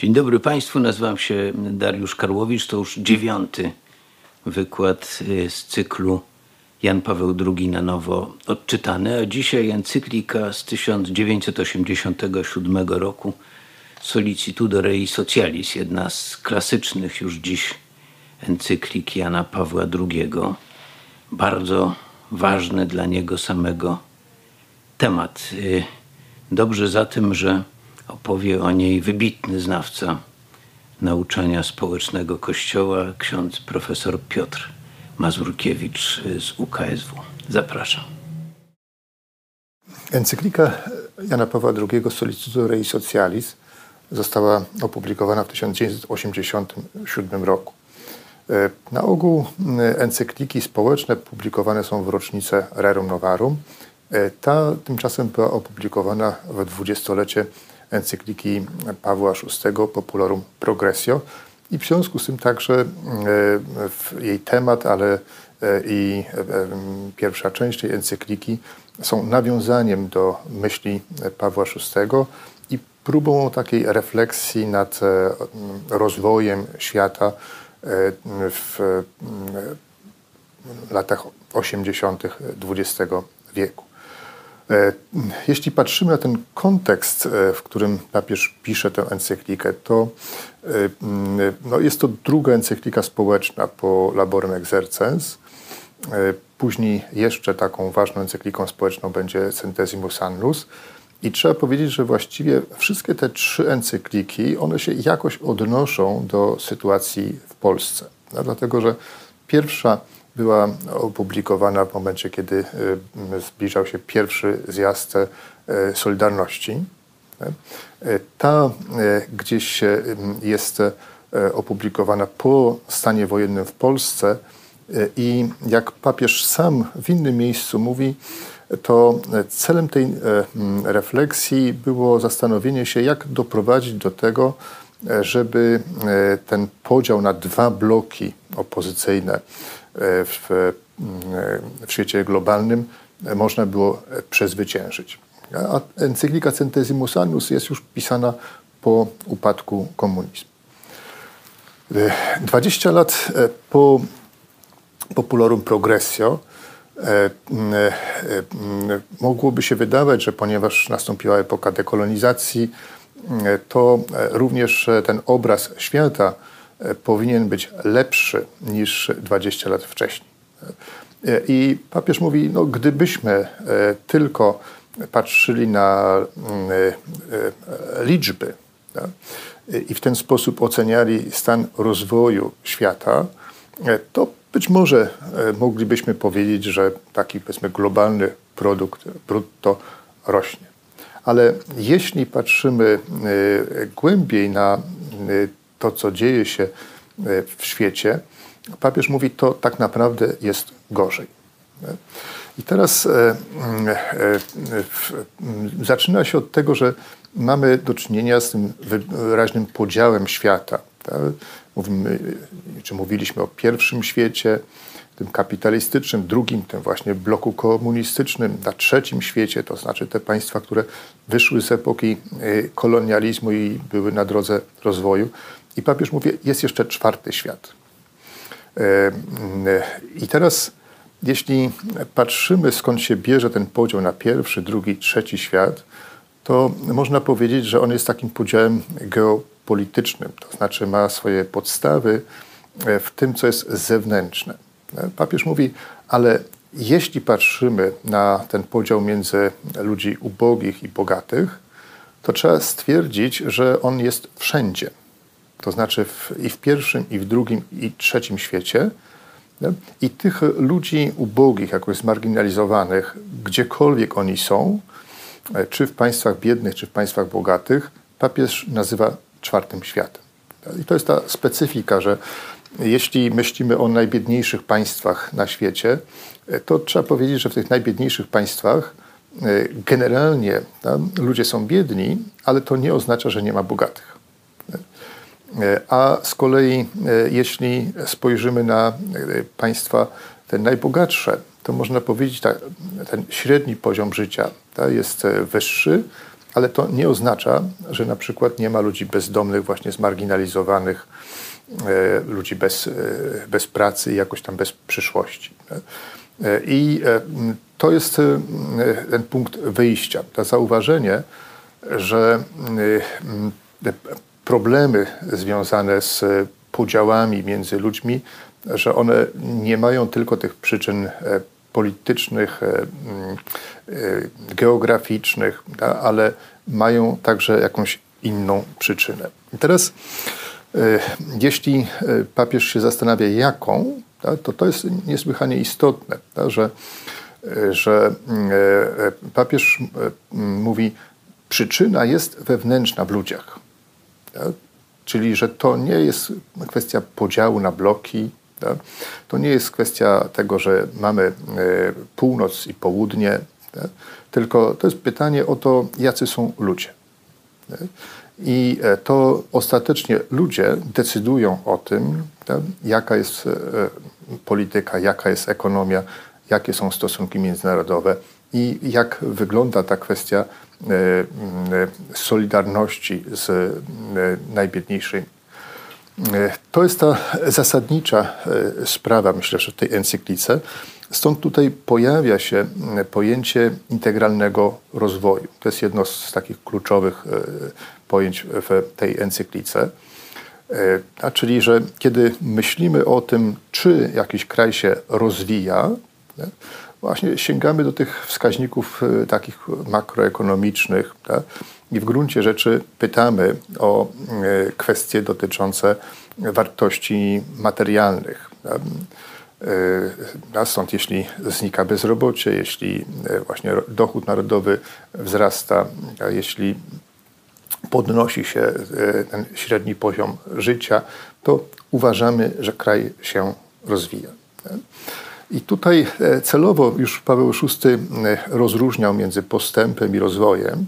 Dzień dobry Państwu, nazywam się Dariusz Karłowicz. To już dziewiąty wykład y, z cyklu Jan Paweł II na nowo odczytany, a dzisiaj encyklika z 1987 roku Solicitudo Rei Socialis, jedna z klasycznych już dziś encyklik Jana Pawła II. Bardzo ważny dla niego samego temat. Y, dobrze za tym, że opowie o niej wybitny znawca nauczania społecznego Kościoła, ksiądz profesor Piotr Mazurkiewicz z UKSW. Zapraszam. Encyklika Jana Pawła II Solicitudo Rei Socialis została opublikowana w 1987 roku. E, na ogół encykliki społeczne publikowane są w rocznicę Rerum Novarum. E, ta tymczasem była opublikowana w dwudziestolecie encykliki Pawła VI Popularum Progressio i w związku z tym także e, jej temat, ale e, i e, pierwsza część tej encykliki są nawiązaniem do myśli Pawła VI i próbą takiej refleksji nad rozwojem świata w latach 80. XX wieku. E, jeśli patrzymy na ten kontekst, e, w którym papież pisze tę encyklikę, to e, no jest to druga encyklika społeczna po Laborem Exercens. Później jeszcze taką ważną encykliką społeczną będzie Centesimus Annus. I trzeba powiedzieć, że właściwie wszystkie te trzy encykliki, one się jakoś odnoszą do sytuacji w Polsce. No, dlatego, że pierwsza była opublikowana w momencie, kiedy e, zbliżał się pierwszy zjazd e, Solidarności. E, ta gdzieś jest opublikowana po stanie wojennym w Polsce i jak papież sam w innym miejscu mówi, to celem tej refleksji było zastanowienie się, jak doprowadzić do tego, żeby ten podział na dwa bloki opozycyjne w, w świecie globalnym można było przezwyciężyć. A encyklika Centesimus Annus jest już pisana po upadku komunizmu. 20 lat po Popularum Progressio e, mogłoby się wydawać, że ponieważ nastąpiła epoka dekolonizacji, to również ten obraz świata E, powinien być lepszy niż 20 lat wcześniej. E, I papież mówi, no gdybyśmy e, tylko patrzyli na liczby tak, i w ten sposób oceniali stan rozwoju świata, to być może moglibyśmy powiedzieć, że taki powiedzmy globalny produkt brutto rośnie. Ale jeśli patrzymy głębiej na to, co dzieje się e, w świecie, papież mówi, to tak naprawdę jest gorzej. I teraz e, e, zaczyna się od tego, że mamy do czynienia z tym wyraźnym podziałem świata. Tak? Mówimy, czy mówiliśmy o pierwszym świecie, tym kapitalistycznym, drugim, tym właśnie bloku komunistycznym, na trzecim świecie, to znaczy te państwa, które wyszły z epoki kolonializmu i były na drodze rozwoju. I papież mówi, jest jeszcze czwarty świat. E, I teraz, jeśli patrzymy, skąd się bierze ten podział na pierwszy, drugi, trzeci świat, to można powiedzieć, że on jest takim podziałem geopolitycznym, to znaczy ma swoje podstawy e, w tym, co jest zewnętrzne. E, papież mówi, ale jeśli patrzymy na ten podział między ludzi ubogich i bogatych, to trzeba stwierdzić, że on jest wszędzie to znaczy w, i w pierwszym, i w drugim, i trzecim świecie. I tych ludzi ubogich, jakoś zmarginalizowanych, gdziekolwiek oni są, e, czy w państwach biednych, czy w państwach bogatych, papież nazywa czwartym światem. I to jest ta specyfika, że jeśli myślimy o najbiedniejszych państwach na świecie, e, to trzeba powiedzieć, że w tych najbiedniejszych państwach e, generalnie ludzie są biedni, ale to nie oznacza, że nie ma bogatych. E, a z kolei, e, jeśli spojrzymy na e, państwa te najbogatsze, to można powiedzieć, że ten średni poziom życia jest wyższy, ale to nie oznacza, że na przykład nie ma ludzi bezdomnych, właśnie zmarginalizowanych, ludzi bez, bez pracy i jakoś tam bez przyszłości. I to jest ten punkt wyjścia, to zauważenie, że problemy związane z podziałami między ludźmi, że one nie mają tylko tych przyczyn e, politycznych, e, mm, e, geograficznych, ale mają także jakąś inną przyczynę. Teraz, jeśli papież się zastanawia, jaką, to to jest niesłychanie istotne, że, że mm, papież mówi, przyczyna jest wewnętrzna w ludziach. Tak? Czyli, że to nie jest kwestia podziału na bloki, tak? to nie jest kwestia tego, że mamy e, północ i południe, tak? tylko to jest pytanie o to, jacy są ludzie. Tak? I e, to ostatecznie ludzie decydują o tym, tak? jaka jest e, polityka, jaka jest ekonomia, jakie są stosunki międzynarodowe i jak wygląda ta kwestia E, e, solidarności z e, najbiedniejszymi. To jest ta zasadnicza sprawa, myślę, że w tej encyklice. Stąd tutaj pojawia się pojęcie integralnego rozwoju. To jest jedno z takich kluczowych pojęć w tej encyklice. A czyli, że kiedy myślimy o tym, czy jakiś kraj się rozwija, właśnie sięgamy do tych wskaźników e, takich makroekonomicznych tak? i w gruncie rzeczy pytamy o e, kwestie dotyczące wartości materialnych. Tak? A stąd jeśli znika bezrobocie, jeśli właśnie dochód narodowy wzrasta, jeśli podnosi się ten średni poziom życia, to uważamy, że kraj się rozwija. Tak? I tutaj e, celowo już Paweł VI e, rozróżniał między postępem i rozwojem,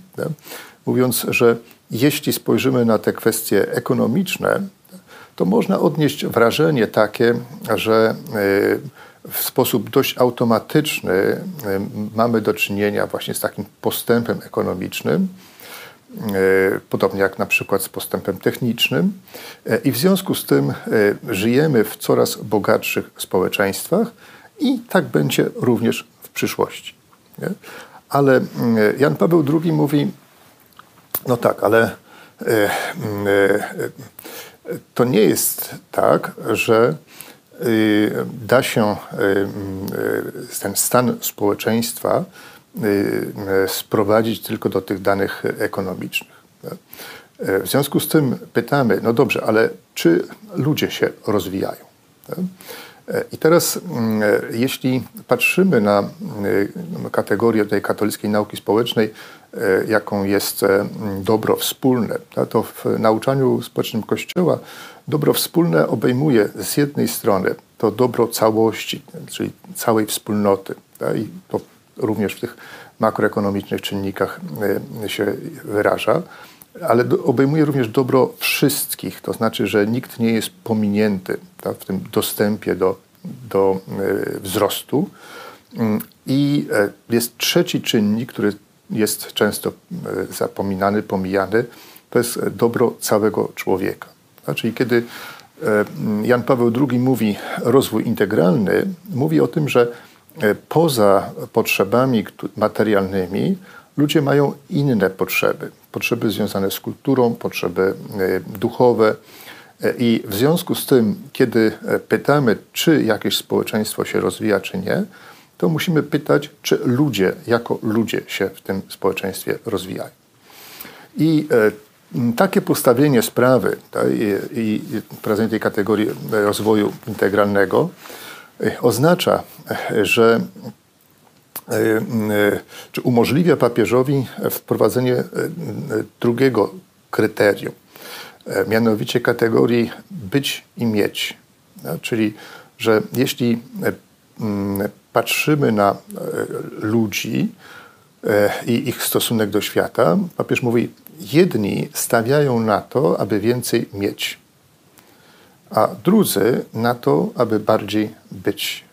mówiąc, że jeśli spojrzymy na te kwestie ekonomiczne, to można odnieść wrażenie takie, że e, w sposób dość automatyczny mamy do czynienia właśnie z takim postępem ekonomicznym, podobnie jak na przykład z postępem technicznym. I w związku z tym żyjemy w coraz bogatszych społeczeństwach, i tak będzie również w przyszłości. Nie? Ale mm, Jan Paweł II mówi, no tak, ale e, mm, e, to nie jest tak, że e, da się ten stan społeczeństwa sprowadzić tylko do tych danych ekonomicznych. W związku z tym pytamy, no dobrze, ale czy ludzie się rozwijają? I teraz, mm, jeśli patrzymy na mm, kategorię tej katolickiej nauki społecznej, e, jaką jest e, dobro wspólne, to w nauczaniu społecznym Kościoła dobro wspólne obejmuje z jednej strony to dobro całości, czyli całej wspólnoty, i to również w tych makroekonomicznych czynnikach e, się wyraża, ale obejmuje również dobro wszystkich, to znaczy, że nikt nie jest pominięty w tym dostępie do, do e, wzrostu. Mm, I e, jest trzeci czynnik, który jest często e, zapominany, pomijany, to jest dobro całego człowieka. Czyli kiedy Jan Paweł II mówi rozwój integralny, mówi o tym, że poza potrzebami materialnymi ludzie mają inne potrzeby. Potrzeby związane z kulturą, potrzeby duchowe. E, I w związku z tym, kiedy e, pytamy, czy jakieś społeczeństwo się rozwija, czy nie, to musimy pytać, czy ludzie jako ludzie się w tym społeczeństwie rozwijają. I takie postawienie sprawy tak, i, i tej kategorii rozwoju integralnego oznacza, że E, e, czy umożliwia papieżowi wprowadzenie e, drugiego kryterium, mianowicie kategorii być i mieć. Czyli, że jeśli patrzymy na ludzi i ich stosunek do świata, papież mówi, jedni stawiają na to, aby więcej mieć, a drudzy na to, aby bardziej być.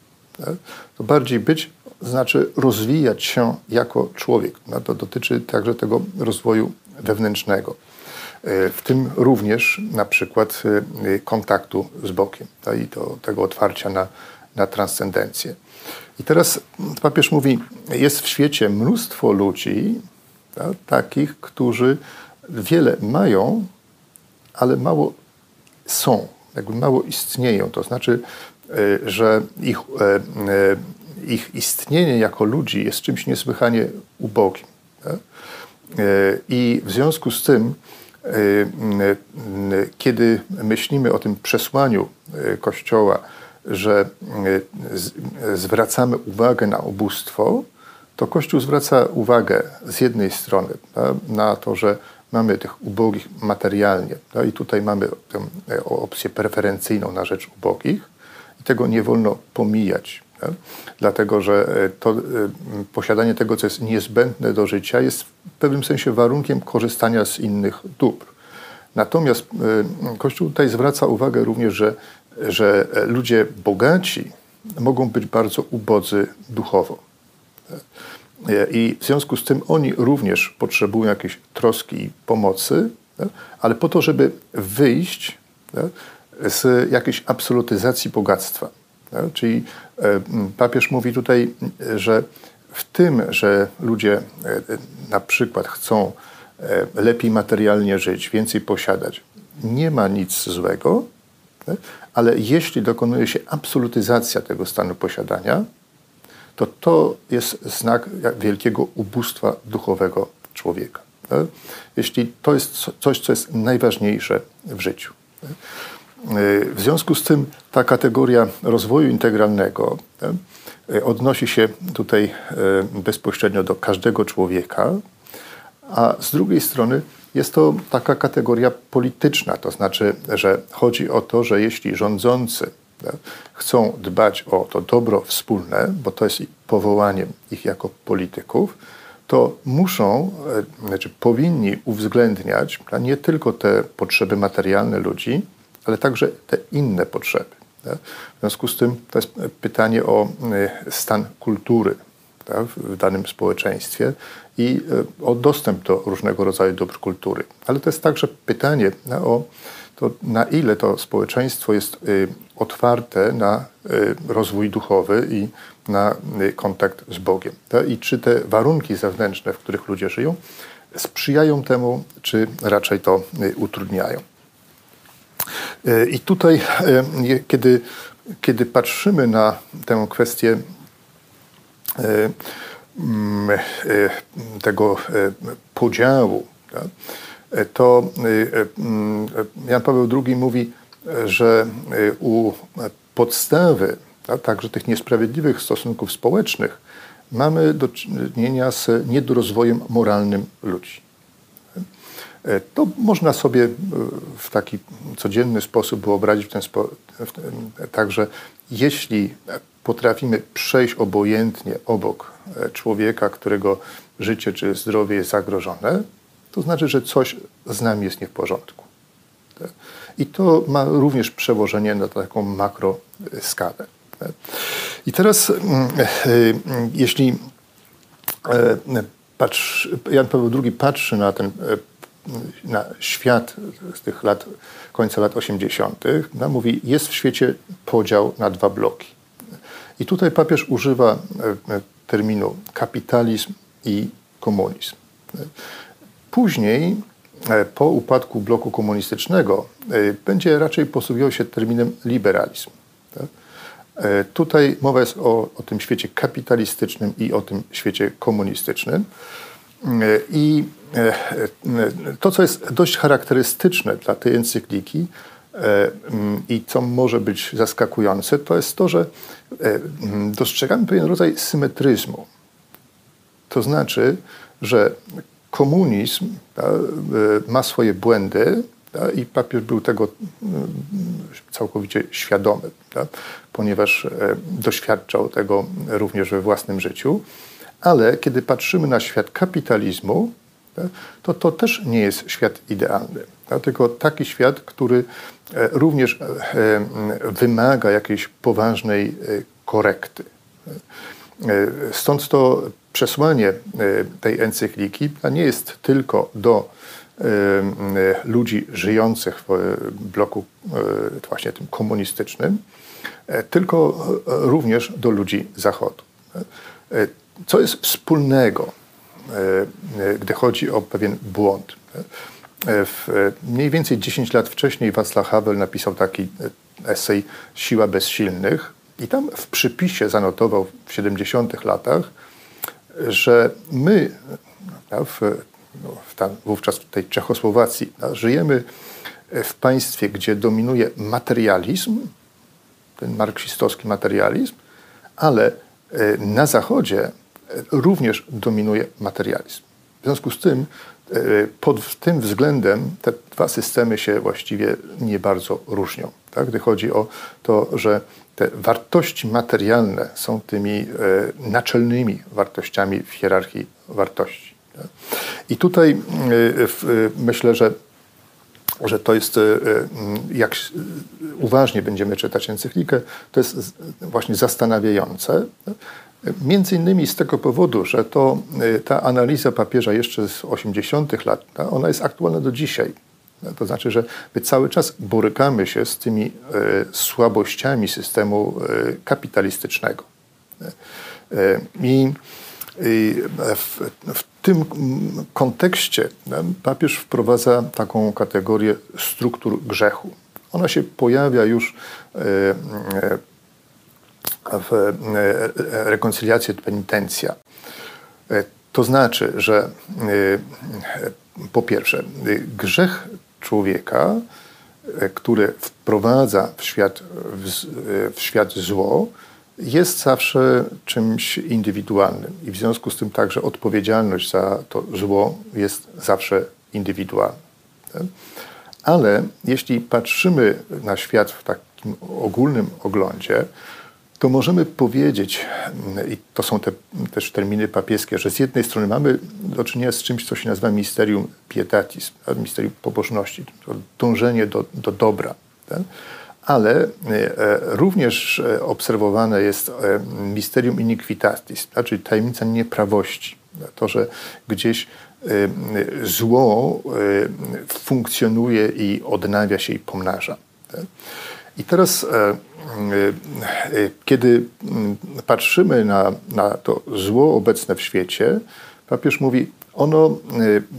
To bardziej być znaczy rozwijać się jako człowiek. No to dotyczy także tego rozwoju wewnętrznego. E, w tym również na przykład e, kontaktu z Bogiem no i to, tego otwarcia na, na transcendencję. I teraz papież mówi, jest w świecie mnóstwo ludzi, tak, takich, którzy wiele mają, ale mało są, jakby mało istnieją. To znaczy, e, że ich, ich istnienie jako ludzi jest czymś niesłychanie ubogim. Tak? I w związku z tym, kiedy myślimy o tym przesłaniu Kościoła, że zwracamy uwagę na ubóstwo, to Kościół zwraca uwagę z jednej strony na to, że mamy tych ubogich materialnie no i tutaj mamy tę e, opcję preferencyjną na rzecz ubogich i tego nie wolno pomijać. Tak? Dlatego, że e, to, e, posiadanie tego, co jest niezbędne do życia, jest w pewnym sensie warunkiem korzystania z innych dóbr. Natomiast Kościół tutaj zwraca uwagę również, że, że ludzie bogaci mogą być bardzo ubodzy duchowo. I w związku z tym oni również potrzebują jakiejś troski i pomocy, ale po to, żeby wyjść z jakiejś absolutyzacji bogactwa. Czyli e, papież mówi tutaj, że w tym, że ludzie e, na przykład chcą e, lepiej materialnie żyć, więcej posiadać, nie ma nic złego, ale jeśli dokonuje się absolutyzacja tego stanu posiadania, to to jest znak wielkiego ubóstwa duchowego człowieka. Jeśli to jest coś, co jest najważniejsze w życiu. W związku z tym ta kategoria rozwoju integralnego odnosi się tutaj bezpośrednio do każdego człowieka, a z drugiej strony jest to taka kategoria polityczna, to znaczy, że chodzi o to, że jeśli rządzący chcą dbać o to dobro wspólne, bo to jest powołaniem ich jako polityków, to muszą, znaczy powinni uwzględniać nie tylko te potrzeby materialne ludzi, ale także te inne potrzeby. W związku z tym to jest pytanie o e, stan kultury w danym społeczeństwie i e, o dostęp do różnego rodzaju dóbr kultury. Ale to jest także pytanie o to, na ile to społeczeństwo jest y, otwarte na rozwój duchowy i na kontakt z Bogiem. I czy te warunki zewnętrzne, w których ludzie żyją, sprzyjają temu, czy raczej to utrudniają. I tutaj, kiedy, kiedy patrzymy na tę kwestię mm, tego podziału, tak, to Jan Paweł II mówi, że u podstawy także tych niesprawiedliwych stosunków społecznych mamy do czynienia z niedorozwojem moralnym ludzi. To można sobie w taki codzienny sposób wyobrazić w ten sposób, także jeśli potrafimy przejść obojętnie obok człowieka, którego życie czy zdrowie jest zagrożone, to znaczy, że coś z nami jest nie w porządku. I to ma również przełożenie na taką makroskalę. I teraz, mm, e, jeśli e, patrz, Jan Paweł II patrzy na ten e, na świat z tych lat, końca lat 80., no, mówi, jest w świecie podział na dwa bloki. I tutaj papież używa terminu kapitalizm i komunizm. Później, e, po upadku bloku komunistycznego, e, będzie raczej posługiwał się terminem liberalizm. Tak? E, tutaj mowa jest o, o tym świecie kapitalistycznym i o tym świecie komunistycznym. I to, co jest dość charakterystyczne dla tej encykliki i co może być zaskakujące, to jest to, że dostrzegamy pewien rodzaj symetryzmu. To znaczy, że komunizm e, ma swoje błędy i papież był tego mm, całkowicie świadomy, ponieważ e, doświadczał tego również we własnym życiu. Ale kiedy patrzymy na świat kapitalizmu, to to też nie jest świat idealny, tylko taki świat, który e, również wymaga jakiejś poważnej korekty. Stąd to przesłanie tej encykliki nie jest tylko do ludzi żyjących w bloku właśnie tym komunistycznym, tylko również do ludzi Zachodu. Co jest wspólnego, gdy chodzi o pewien błąd? W, mniej więcej 10 lat wcześniej Václav Havel napisał taki esej Siła bezsilnych i tam w przypisie zanotował w 70 latach, że my w, no, w tam, wówczas w tej Czechosłowacji żyjemy w państwie, gdzie dominuje materializm, ten marksistowski materializm, ale e, na Zachodzie również dominuje materializm. W związku z tym, e, pod tym względem te dwa systemy się właściwie nie bardzo różnią. Tak? Gdy chodzi o to, że te wartości materialne są tymi e, naczelnymi wartościami w hierarchii wartości. I tutaj myślę, że że to jest, jak uważnie będziemy czytać encyklikę, to jest właśnie zastanawiające. Między innymi z tego powodu, że to, y, ta analiza papieża jeszcze z 80. lat, ona jest aktualna do dzisiaj. To znaczy, że my cały czas borykamy się z tymi y, słabościami systemu y, kapitalistycznego. I w, w tym kontekście papież wprowadza taką kategorię struktur grzechu. Ona się pojawia już w e, rekonciliację penitencja. E, to znaczy, że e, po pierwsze, grzech człowieka, który wprowadza w świat, w świat zło, jest zawsze czymś indywidualnym i w związku z tym także odpowiedzialność za to zło jest zawsze indywidualna. Ale jeśli patrzymy na świat w takim ogólnym oglądzie, to możemy powiedzieć, i to są te też terminy papieskie, że z jednej strony mamy do czynienia z czymś, co się nazywa misterium pietatis, misterium pobożności, dążenie do, do dobra. Tak? Ale e, również e, obserwowane jest e, misterium iniquitatis, czyli tajemnica nieprawości. To, że gdzieś zło funkcjonuje i odnawia się i pomnaża. Tak? I teraz kiedy mm, patrzymy na, na to zło obecne w świecie, papież mówi, ono e,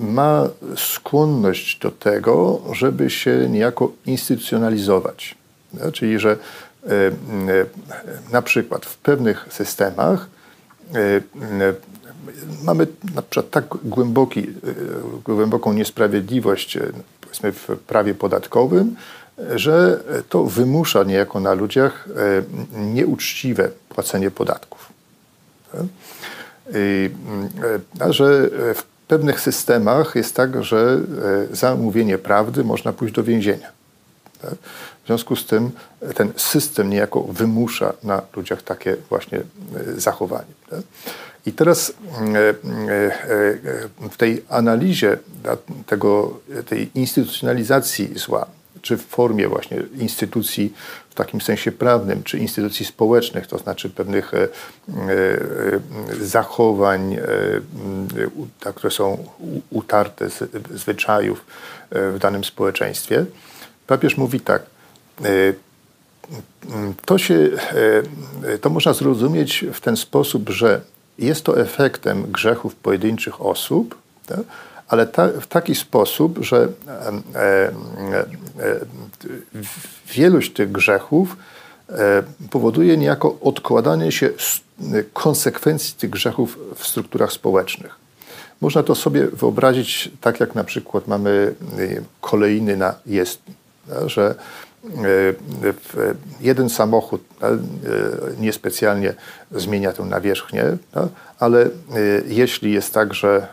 ma skłonność do tego, żeby się niejako instytucjonalizować. Czyli, że na przykład w pewnych systemach mamy na przykład tak głęboki, głęboką niesprawiedliwość powiedzmy w prawie podatkowym, że to wymusza niejako na ludziach e, nieuczciwe płacenie podatków. I, e, a że w pewnych systemach jest tak, że e, za mówienie prawdy można pójść do więzienia. W związku z tym ten system niejako wymusza na ludziach takie właśnie zachowanie. I teraz w tej analizie tego, tej instytucjonalizacji zła, czy w formie właśnie instytucji w takim sensie prawnym, czy instytucji społecznych, to znaczy pewnych e, e, zachowań, e, tak, które są utarte z zwyczajów w danym społeczeństwie. Papież mówi tak, to, się, to można zrozumieć w ten sposób, że jest to efektem grzechów pojedynczych osób, tak? Ale ta, w taki sposób, że e, e, wielość tych grzechów e, powoduje niejako odkładanie się konsekwencji tych grzechów w strukturach społecznych. Można to sobie wyobrazić tak, jak na przykład mamy kolejny na jezdni, że jeden samochód niespecjalnie zmienia tę nawierzchnię, ale jeśli jest tak, że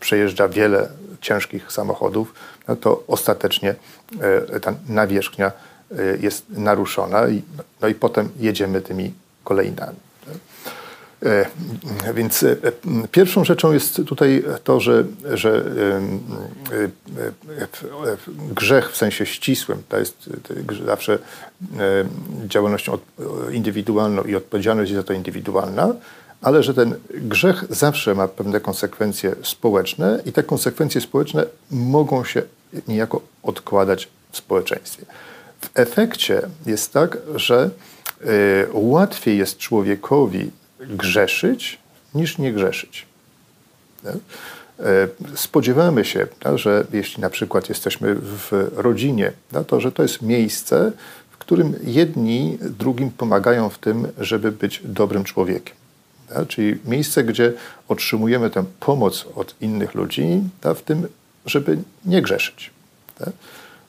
przejeżdża wiele ciężkich samochodów, no to ostatecznie e, ta nawierzchnia e, jest naruszona no i potem jedziemy tymi kolejnami. Więc pierwszą rzeczą jest tutaj to, że, że grzech w sensie ścisłym to jest zawsze działalnością indywidualną i odpowiedzialność za to indywidualna, ale że ten grzech zawsze ma pewne konsekwencje społeczne i te konsekwencje społeczne mogą się niejako odkładać w społeczeństwie. W efekcie jest tak, że łatwiej jest człowiekowi grzeszyć niż nie grzeszyć. Tak? Spodziewamy się, tak, że jeśli na przykład jesteśmy w rodzinie, tak, to że to jest miejsce, w którym jedni drugim pomagają w tym, żeby być dobrym człowiekiem. Tak? Czyli miejsce, gdzie otrzymujemy tę pomoc od innych ludzi, w tym, żeby nie grzeszyć.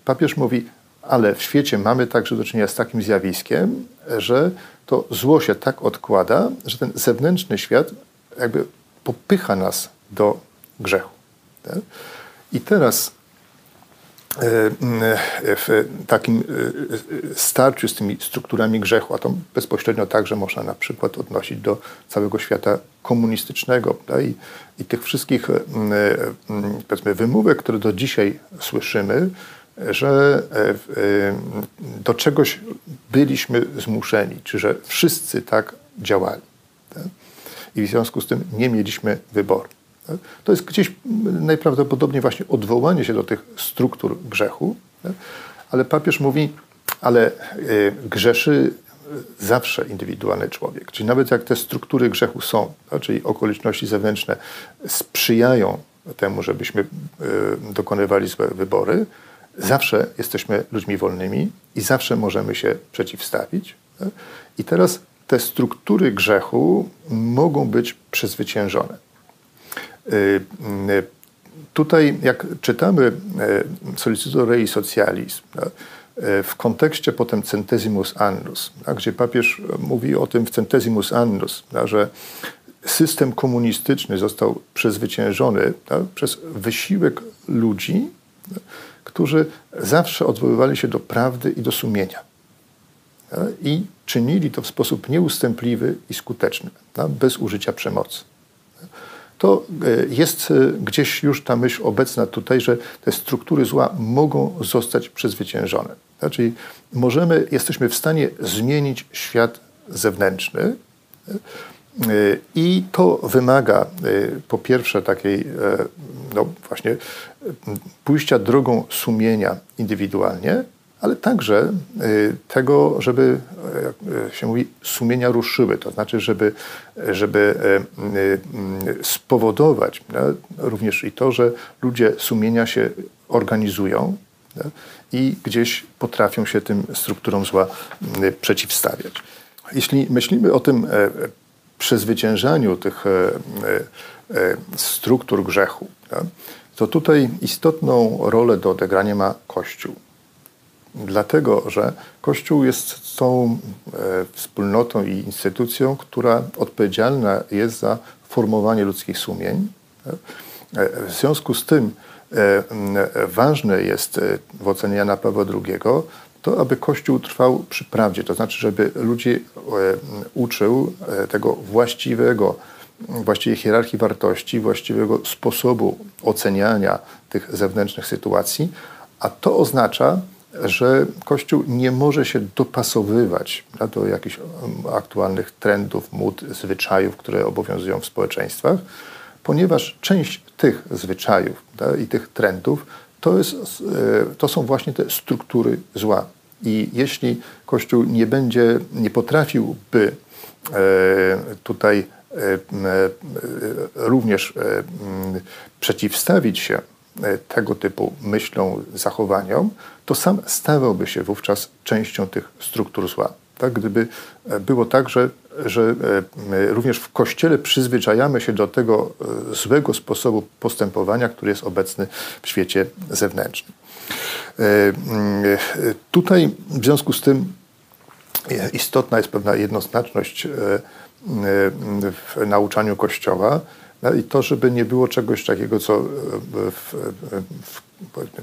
Papież mówi, ale w świecie mamy także do czynienia z takim zjawiskiem, że to zło się tak odkłada, że ten zewnętrzny świat jakby popycha nas do grzechu. Tak? I teraz E, w takim e, starciu z tymi strukturami grzechu, a to bezpośrednio także można na przykład odnosić do całego świata komunistycznego i, i tych wszystkich e, powiedzmy, wymówek, które do dzisiaj słyszymy, że do czegoś byliśmy zmuszeni, czy że wszyscy tak działali. Tak? I w związku z tym nie mieliśmy wyboru. To jest gdzieś najprawdopodobniej właśnie odwołanie się do tych struktur grzechu, ale papież mówi, ale y, grzeszy zawsze indywidualny człowiek. Czyli nawet jak te struktury grzechu są, czyli okoliczności zewnętrzne sprzyjają temu, żebyśmy dokonywali złe wybory, zawsze jesteśmy ludźmi wolnymi i zawsze możemy się przeciwstawić. I teraz te struktury grzechu mogą być przezwyciężone. Y, y, tutaj, jak czytamy y, Solicitor Rei Socialis, w kontekście potem Centesimus Annus, gdzie papież mówi o tym w Centesimus Annus, że system komunistyczny został przezwyciężony przez wysiłek ludzi, którzy zawsze odwoływali się do prawdy i do sumienia. I czynili to w sposób nieustępliwy i skuteczny, bez użycia przemocy to e, jest e, gdzieś już ta myśl obecna tutaj, że te struktury zła mogą zostać przezwyciężone. Czyli możemy, jesteśmy w stanie zmienić świat zewnętrzny. E, I to wymaga po pierwsze takiej, no właśnie, pójścia drogą sumienia indywidualnie, ale także y, tego, żeby, jak się mówi, sumienia ruszyły, to znaczy, żeby, żeby y, y, spowodować również i to, że ludzie sumienia się organizują i gdzieś potrafią się tym strukturom zła przeciwstawiać. Jeśli myślimy o tym e, przezwyciężaniu tych e, e, struktur grzechu, to tutaj istotną rolę do odegrania ma Kościół. Dlatego, że Kościół jest tą e, wspólnotą i instytucją, która odpowiedzialna jest za formowanie ludzkich sumień. E, w związku z tym e, ważne jest w ocenie Jana Pawła II to, aby Kościół trwał przy prawdzie, to znaczy, żeby ludzi uczył tego właściwego, właściwej hierarchii wartości, właściwego sposobu oceniania tych zewnętrznych sytuacji, a to oznacza, że Kościół nie może się dopasowywać do jakichś aktualnych trendów, mód, zwyczajów, które obowiązują w społeczeństwach, ponieważ część tych zwyczajów i tych trendów to, jest, e, to są właśnie te struktury zła. I jeśli Kościół nie będzie, nie potrafiłby e, tutaj również przeciwstawić się E, tego typu myślą, zachowaniom, to sam stawałby się wówczas częścią tych struktur zła. Tak? Gdyby e, było tak, że, że e, również w Kościele przyzwyczajamy się do tego złego sposobu postępowania, który jest obecny w świecie zewnętrznym. Tutaj w związku z tym istotna jest pewna jednoznaczność w nauczaniu Kościoła, no I to, żeby nie było czegoś takiego, co w, w,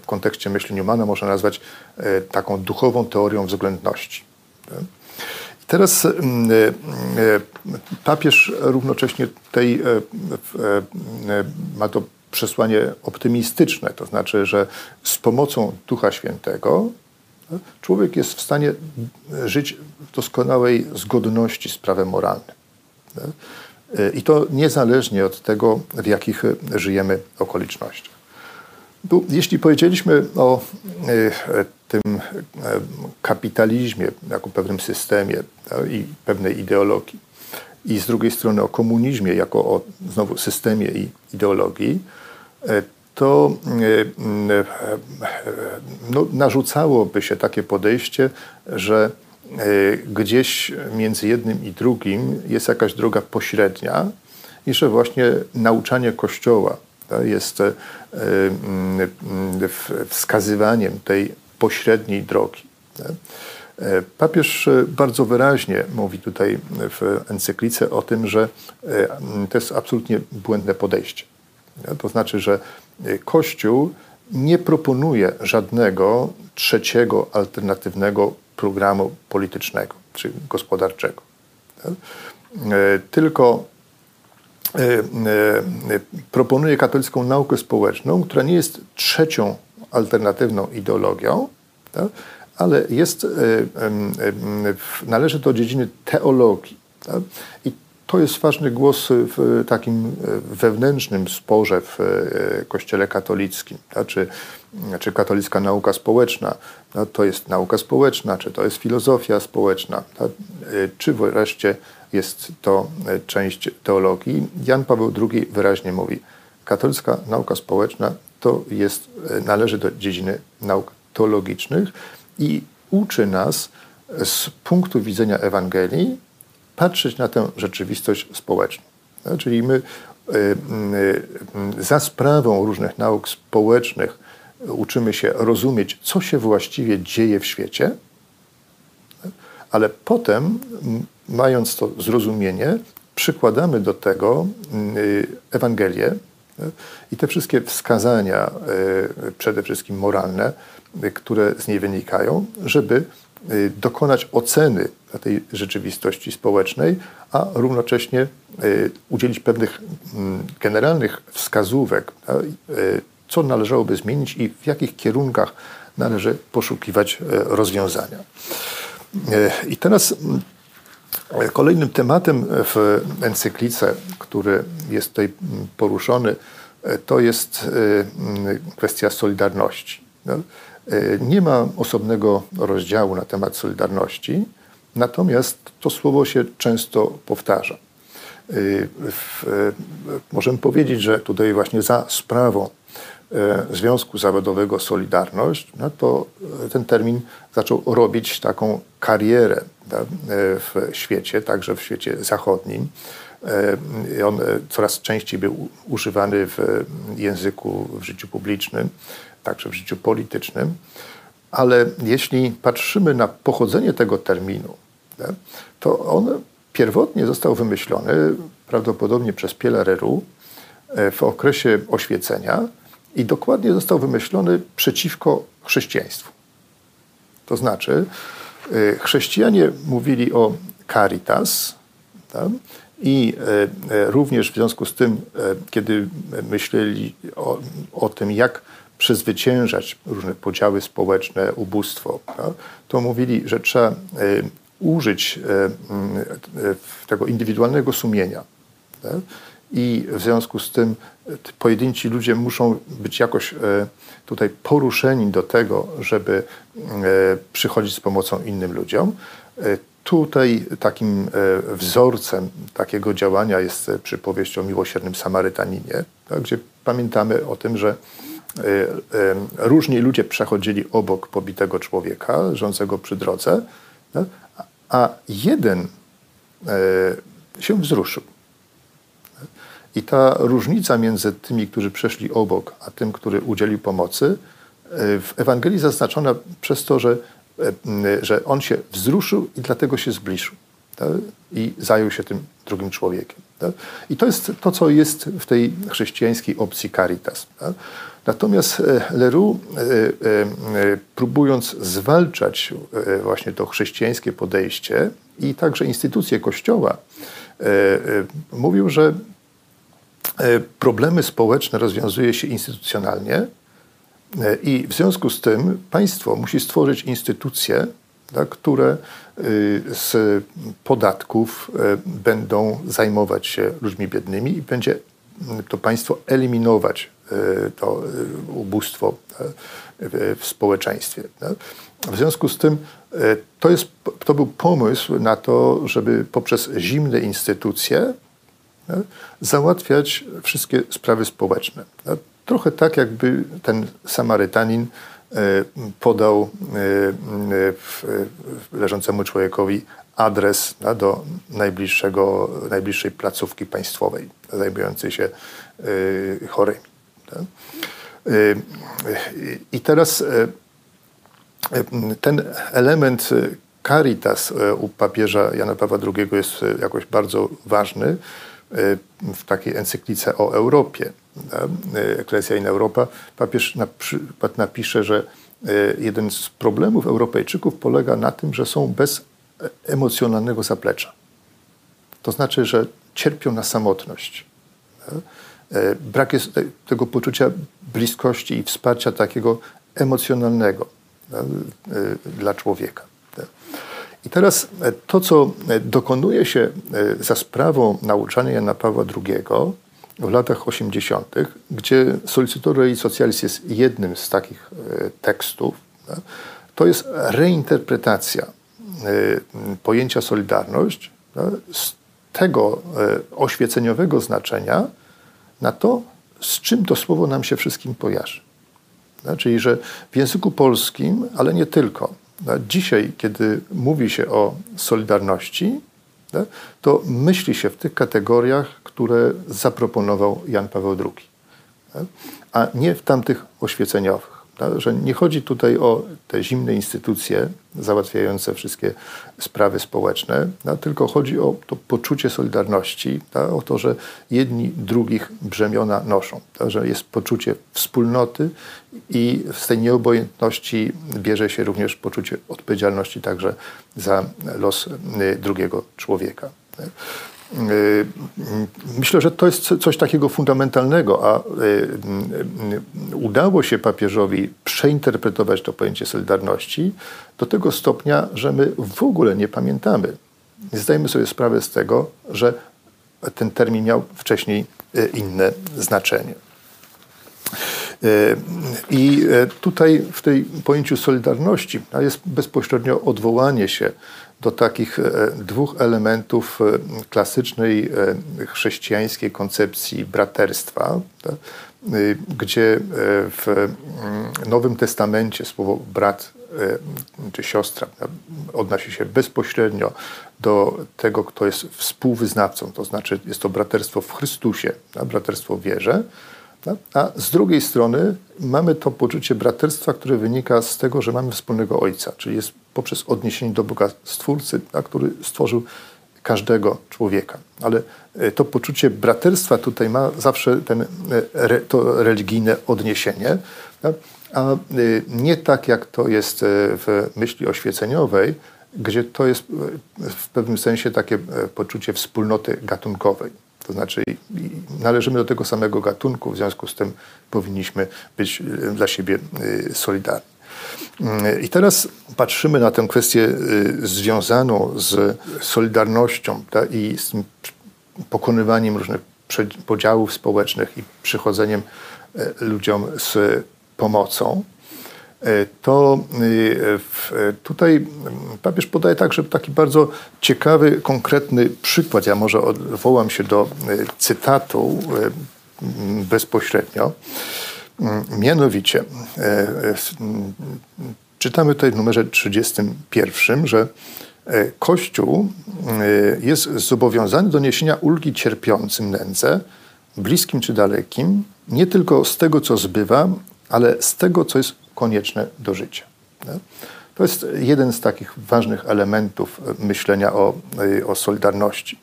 w kontekście myśli Newmana można nazwać e, taką duchową teorią względności. Teraz papież równocześnie tej, ma to przesłanie optymistyczne, to znaczy, że z pomocą Ducha Świętego człowiek jest w stanie żyć w doskonałej zgodności z prawem moralnym. I to niezależnie od tego, w jakich żyjemy okolicznościach. Jeśli powiedzieliśmy o e, tym e, kapitalizmie jako pewnym systemie i pewnej ideologii, i z drugiej strony o komunizmie jako o znowu systemie i ideologii, e, to no, narzucałoby się takie podejście, że gdzieś między jednym i drugim jest jakaś droga pośrednia i że właśnie nauczanie Kościoła jest e, mm, wskazywaniem tej pośredniej drogi. E, papież bardzo wyraźnie mówi tutaj w encyklice o tym, że e, to jest absolutnie błędne podejście. To znaczy, że Kościół nie proponuje żadnego trzeciego, alternatywnego programu politycznego czy gospodarczego. Tylko E, e, proponuje katolicką naukę społeczną, która nie jest trzecią alternatywną ideologią, ale jest, e, należy do dziedziny teologii. I to jest ważny głos w takim wewnętrznym sporze w Kościele katolickim. Tak? Czy, czy katolicka nauka społeczna to jest nauka społeczna, czy to jest filozofia społeczna, czy wreszcie jest to e, część teologii. Jan Paweł II wyraźnie mówi, katolicka nauka społeczna to jest, e, należy do dziedziny nauk teologicznych i uczy nas z punktu widzenia Ewangelii patrzeć na tę rzeczywistość społeczną. Czyli my e, za sprawą różnych nauk społecznych uczymy się rozumieć, co się właściwie dzieje w świecie, ale potem mając to zrozumienie, przykładamy do tego y, Ewangelię i te wszystkie wskazania, przede wszystkim moralne, które z niej wynikają, żeby dokonać oceny tej rzeczywistości społecznej, a równocześnie udzielić pewnych mm, generalnych wskazówek, co należałoby zmienić i w jakich kierunkach należy poszukiwać rozwiązania. I teraz mm, Kolejnym tematem w encyklice, który jest tutaj poruszony, to jest e, kwestia solidarności. E, nie ma osobnego rozdziału na temat solidarności, natomiast to słowo się często powtarza. E, możemy powiedzieć, że tutaj właśnie za sprawą Związku Zawodowego Solidarność, no to ten termin zaczął robić taką karierę w świecie, także w świecie zachodnim. E, on coraz częściej był używany w języku, w życiu publicznym, także w życiu politycznym. Ale jeśli patrzymy na pochodzenie tego terminu, to on pierwotnie został wymyślony prawdopodobnie przez Piela Reru e, w okresie oświecenia i dokładnie został wymyślony przeciwko chrześcijaństwu. To znaczy, E, chrześcijanie mówili o caritas tak? i e, również w związku z tym, kiedy myśleli o, o tym, jak przezwyciężać różne podziały społeczne, ubóstwo, to mówili, że trzeba użyć tego indywidualnego sumienia. I w związku z tym pojedynci ludzie muszą być jakoś tutaj poruszeni do tego, żeby przychodzić z pomocą innym ludziom. Tutaj takim wzorcem takiego działania jest przypowieść o miłosiernym Samarytaninie, tak, gdzie pamiętamy o tym, że różni ludzie przechodzili obok pobitego człowieka, żyjącego przy drodze, tak, a jeden się wzruszył. I ta różnica między tymi, którzy przeszli obok, a tym, który udzielił pomocy, e, w Ewangelii zaznaczona przez to, że, e, że on się wzruszył i dlatego się zbliżył. Tak? I zajął się tym drugim człowiekiem. Tak? I to jest to, co jest w tej chrześcijańskiej opcji caritas. Natomiast e, Leroux, próbując zwalczać właśnie to chrześcijańskie podejście, i także instytucje Kościoła mówił, że problemy społeczne rozwiązuje się instytucjonalnie i w związku z tym państwo musi stworzyć instytucje, które z podatków będą zajmować się ludźmi biednymi i będzie to państwo eliminować to ubóstwo w społeczeństwie. W związku z tym to, jest, to był pomysł na to, żeby poprzez zimne instytucje załatwiać wszystkie sprawy społeczne. Trochę tak, jakby ten Samarytanin podał leżącemu człowiekowi adres do najbliższego, najbliższej placówki państwowej zajmującej się chorymi. I teraz ten element caritas u papieża Jana Pawła II jest jakoś bardzo ważny w takiej encyklice o Europie. Ecclesia in Europa. Papież na przykład napisze, że jeden z problemów Europejczyków polega na tym, że są bez emocjonalnego zaplecza. To znaczy, że cierpią na samotność. Brak jest tego poczucia bliskości i wsparcia takiego emocjonalnego dla człowieka. I teraz to, co dokonuje się za sprawą nauczania Jana Pawła II w latach 80., gdzie Solicitore i Socialis jest jednym z takich tekstów, to jest reinterpretacja pojęcia solidarność z tego oświeceniowego znaczenia na to, z czym to słowo nam się wszystkim kojarzy. Czyli, że w języku polskim, ale nie tylko, dzisiaj, kiedy mówi się o solidarności, to myśli się w tych kategoriach, które zaproponował Jan Paweł II, a nie w tamtych oświeceniowych. Że nie chodzi tutaj o te zimne instytucje załatwiające wszystkie sprawy społeczne, tylko chodzi o to poczucie solidarności, o to, że jedni drugich brzemiona noszą, że jest poczucie wspólnoty i z tej nieobojętności bierze się również poczucie odpowiedzialności także za los drugiego człowieka. Y, myślę, że to jest coś takiego fundamentalnego, a y, y, udało się papieżowi przeinterpretować to pojęcie solidarności do tego stopnia, że my w ogóle nie pamiętamy. Nie zdajemy sobie sprawę z tego, że ten termin miał wcześniej inne znaczenie. I tutaj w tej pojęciu solidarności jest bezpośrednio odwołanie się do takich e, dwóch elementów e, klasycznej e, chrześcijańskiej koncepcji braterstwa, gdzie w mm, Nowym Testamencie słowo brat czy siostra odnosi się bezpośrednio do tego, kto jest współwyznawcą, to znaczy jest to braterstwo w Chrystusie, braterstwo w wierze, a z drugiej strony mamy to poczucie braterstwa, które wynika z tego, że mamy wspólnego Ojca, czyli jest poprzez odniesienie do Boga Stwórcy, a który stworzył każdego człowieka. Ale e, to poczucie braterstwa tutaj ma zawsze ten, e, to religijne odniesienie, a e, nie tak jak to jest w myśli oświeceniowej, gdzie to jest w pewnym sensie takie poczucie wspólnoty gatunkowej. To znaczy należymy do tego samego gatunku, w związku z tym powinniśmy być dla siebie solidarni. I teraz patrzymy na tę kwestię y, związaną z solidarnością ta, i z pokonywaniem różnych podziałów społecznych i przychodzeniem ludziom z pomocą. E, to y, tutaj papież podaje także taki bardzo ciekawy, konkretny przykład. Ja może odwołam się do y, cytatu bezpośrednio. Mm, mianowicie, e, e, czytamy tutaj w numerze 31, że Kościół jest zobowiązany do niesienia ulgi cierpiącym nędzę, bliskim czy dalekim, nie tylko z tego, co zbywa, ale z tego, co jest konieczne do życia. To jest jeden z takich ważnych elementów myślenia o, o solidarności,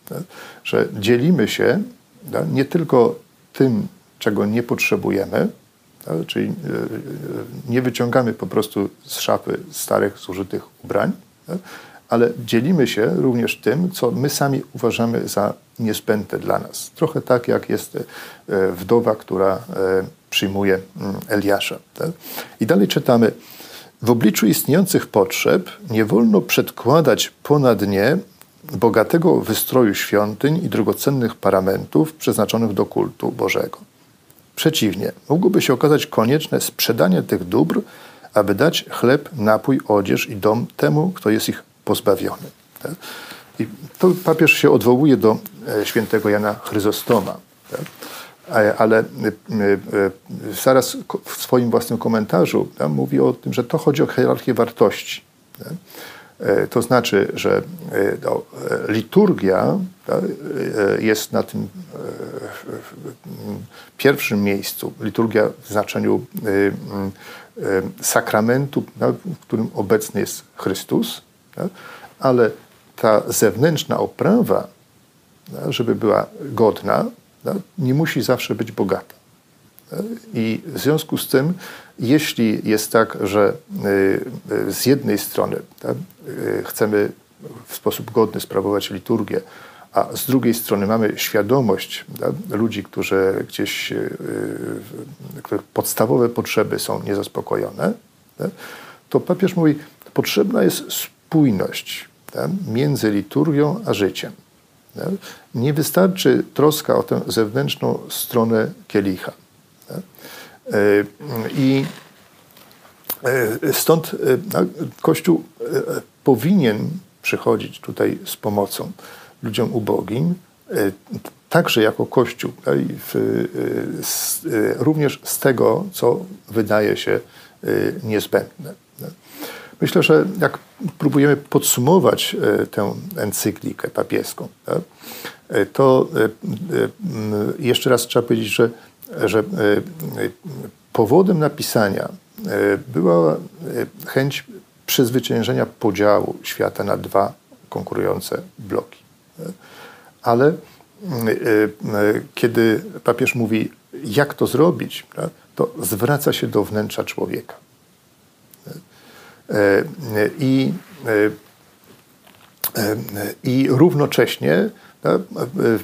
że dzielimy się nie tylko tym, czego nie potrzebujemy? Czyli e, nie wyciągamy po prostu z szafy starych, zużytych ubrań, ale dzielimy się również tym, co my sami uważamy za niezbędne dla nas. Trochę tak, jak jest e, wdowa, która e, przyjmuje mm, Eliasza. Tak? I dalej czytamy. W obliczu istniejących potrzeb nie wolno przedkładać ponad nie bogatego wystroju świątyń i drogocennych paramentów przeznaczonych do kultu Bożego. Przeciwnie, mogłoby się okazać konieczne sprzedanie tych dóbr, aby dać chleb, napój, odzież i dom temu, kto jest ich pozbawiony. Tak? I to papież się odwołuje do e, świętego Jana Chryzostoma. Tak? Ale e, e, zaraz w swoim własnym komentarzu tak, mówi o tym, że to chodzi o hierarchię wartości. Tak? To znaczy, że no, liturgia jest na tym pierwszym miejscu. Liturgia w znaczeniu sakramentu, w którym obecny jest Chrystus, ale ta zewnętrzna oprawa, żeby była godna, nie musi zawsze być bogata. I w związku z tym, jeśli jest tak, że y, y, z jednej strony y, chcemy w sposób godny sprawować liturgię, a z drugiej strony mamy świadomość ludzi, którzy gdzieś, których podstawowe potrzeby są niezaspokojone, to papież mówi, potrzebna jest spójność tak, między liturgią a życiem. Nie wystarczy troska o tę zewnętrzną stronę kielicha. E, I e, stąd e, Kościół powinien przychodzić tutaj z pomocą ludziom ubogim, także jako Kościół, również z tego, co wydaje się niezbędne. Myślę, że jak próbujemy podsumować e, tę encyklikę papieską, tak, e, to e, jeszcze raz trzeba powiedzieć, że, że powodem napisania była chęć przezwyciężenia podziału świata na dwa konkurujące bloki. Ale kiedy papież mówi, jak to zrobić, to zwraca się do wnętrza człowieka. E, I, e, e, i równocześnie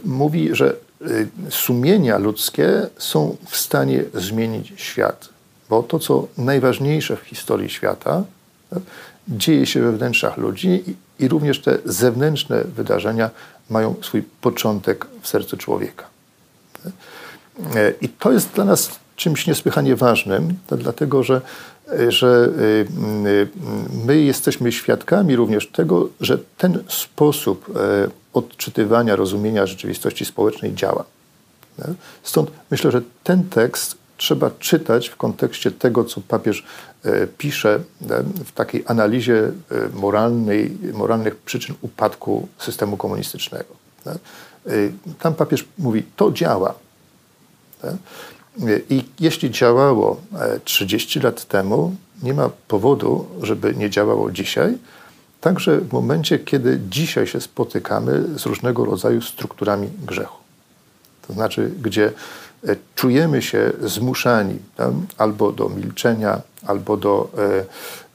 mówi, że sumienia ludzkie są w stanie zmienić świat. Bo to, co najważniejsze w historii świata, dzieje się we wnętrzach ludzi i, i również te zewnętrzne wydarzenia mają swój początek w sercu człowieka. I to jest dla nas czymś niesłychanie ważnym, dlatego że że y, y, my jesteśmy świadkami również tego, że ten sposób e, odczytywania, rozumienia rzeczywistości społecznej działa. Stąd myślę, że ten tekst trzeba czytać w kontekście tego, co papież e, pisze w takiej analizie e, moralnej, moralnych przyczyn upadku systemu komunistycznego. Tam papież mówi, to działa. I jeśli działało 30 e, lat temu, nie ma powodu, żeby nie działało dzisiaj. Także w momencie, kiedy dzisiaj się spotykamy z różnego rodzaju strukturami grzechu. To znaczy, gdzie e, czujemy się zmuszani tam, albo do milczenia, albo do,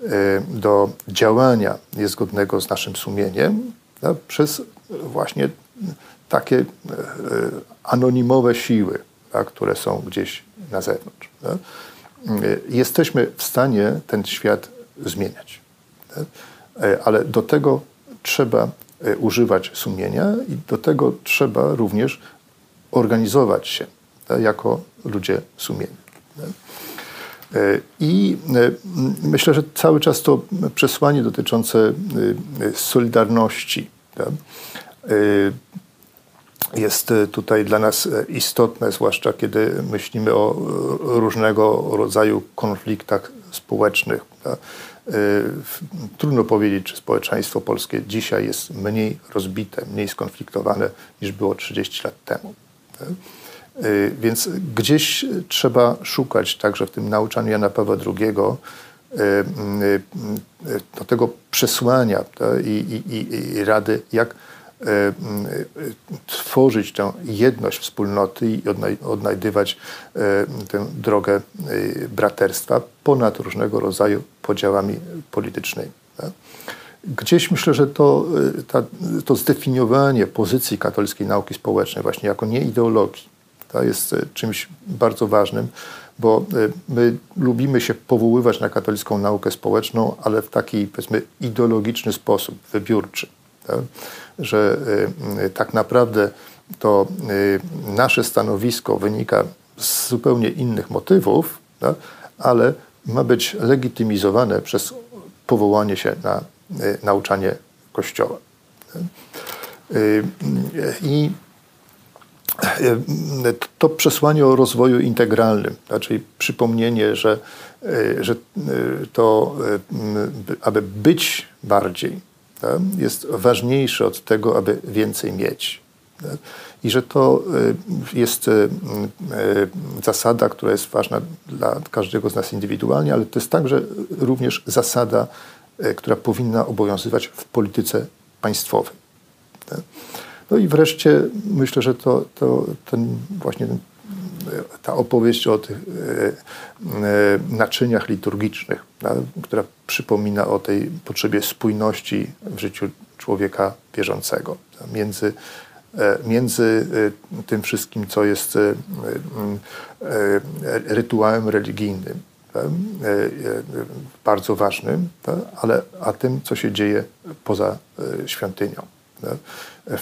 e, do działania niezgodnego z naszym sumieniem tam, przez właśnie takie anonimowe siły tak, które są gdzieś na zewnątrz. Tak? Jesteśmy w stanie ten świat zmieniać. Tak? Ale do tego trzeba e, używać sumienia i do tego trzeba również organizować się jako ludzie sumienia. E, I e, myślę, że cały czas to przesłanie dotyczące solidarności, tak? Jest e, tutaj dla nas e, istotne, zwłaszcza kiedy myślimy o e, różnego rodzaju konfliktach społecznych. Trudno powiedzieć, czy społeczeństwo polskie dzisiaj jest mniej rozbite, mniej skonfliktowane niż było 30 lat temu. Więc gdzieś trzeba szukać także w tym nauczaniu Jana Pawła II do tego przesłania i, i, i rady, jak tworzyć tę jedność wspólnoty i odnajdywać e, tę drogę braterstwa ponad różnego rodzaju podziałami politycznymi. Gdzieś myślę, że to, y, ta, to zdefiniowanie pozycji katolickiej nauki społecznej właśnie jako nie ideologii, to jest czymś bardzo ważnym, bo my lubimy się powoływać na katolicką naukę społeczną, ale w taki powiedzmy ideologiczny sposób, wybiórczy. Tak? Że tak naprawdę to nasze stanowisko wynika z zupełnie innych motywów, tak? ale ma być legitymizowane przez powołanie się na y, nauczanie Kościoła. Y, I y, to przesłanie o rozwoju integralnym, czyli przypomnienie, że, że to, aby być bardziej, jest ważniejsze od tego, aby więcej mieć. I że to y, jest y, y, zasada, która jest ważna dla każdego z nas indywidualnie, ale to jest także również zasada, która powinna obowiązywać w polityce państwowej. No i wreszcie myślę, że to, to ten właśnie ten, ta opowieść o tych naczyniach liturgicznych, która przypomina o tej potrzebie spójności w życiu człowieka wierzącego między E, między e, tym wszystkim, co jest e, rytuałem religijnym, bardzo ważnym, ale a tym, co się dzieje poza świątynią.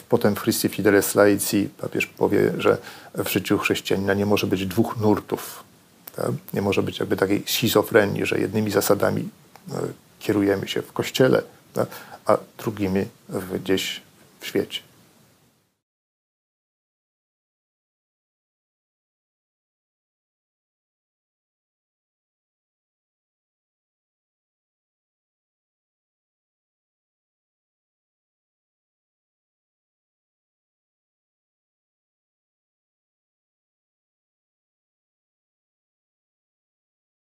Potem w Christi Fideles Laici papież powie, że w życiu chrześcijanina nie może być dwóch nurtów. Nie może być jakby takiej schizofrenii, że jednymi zasadami kierujemy się w kościele, a drugimi gdzieś w świecie.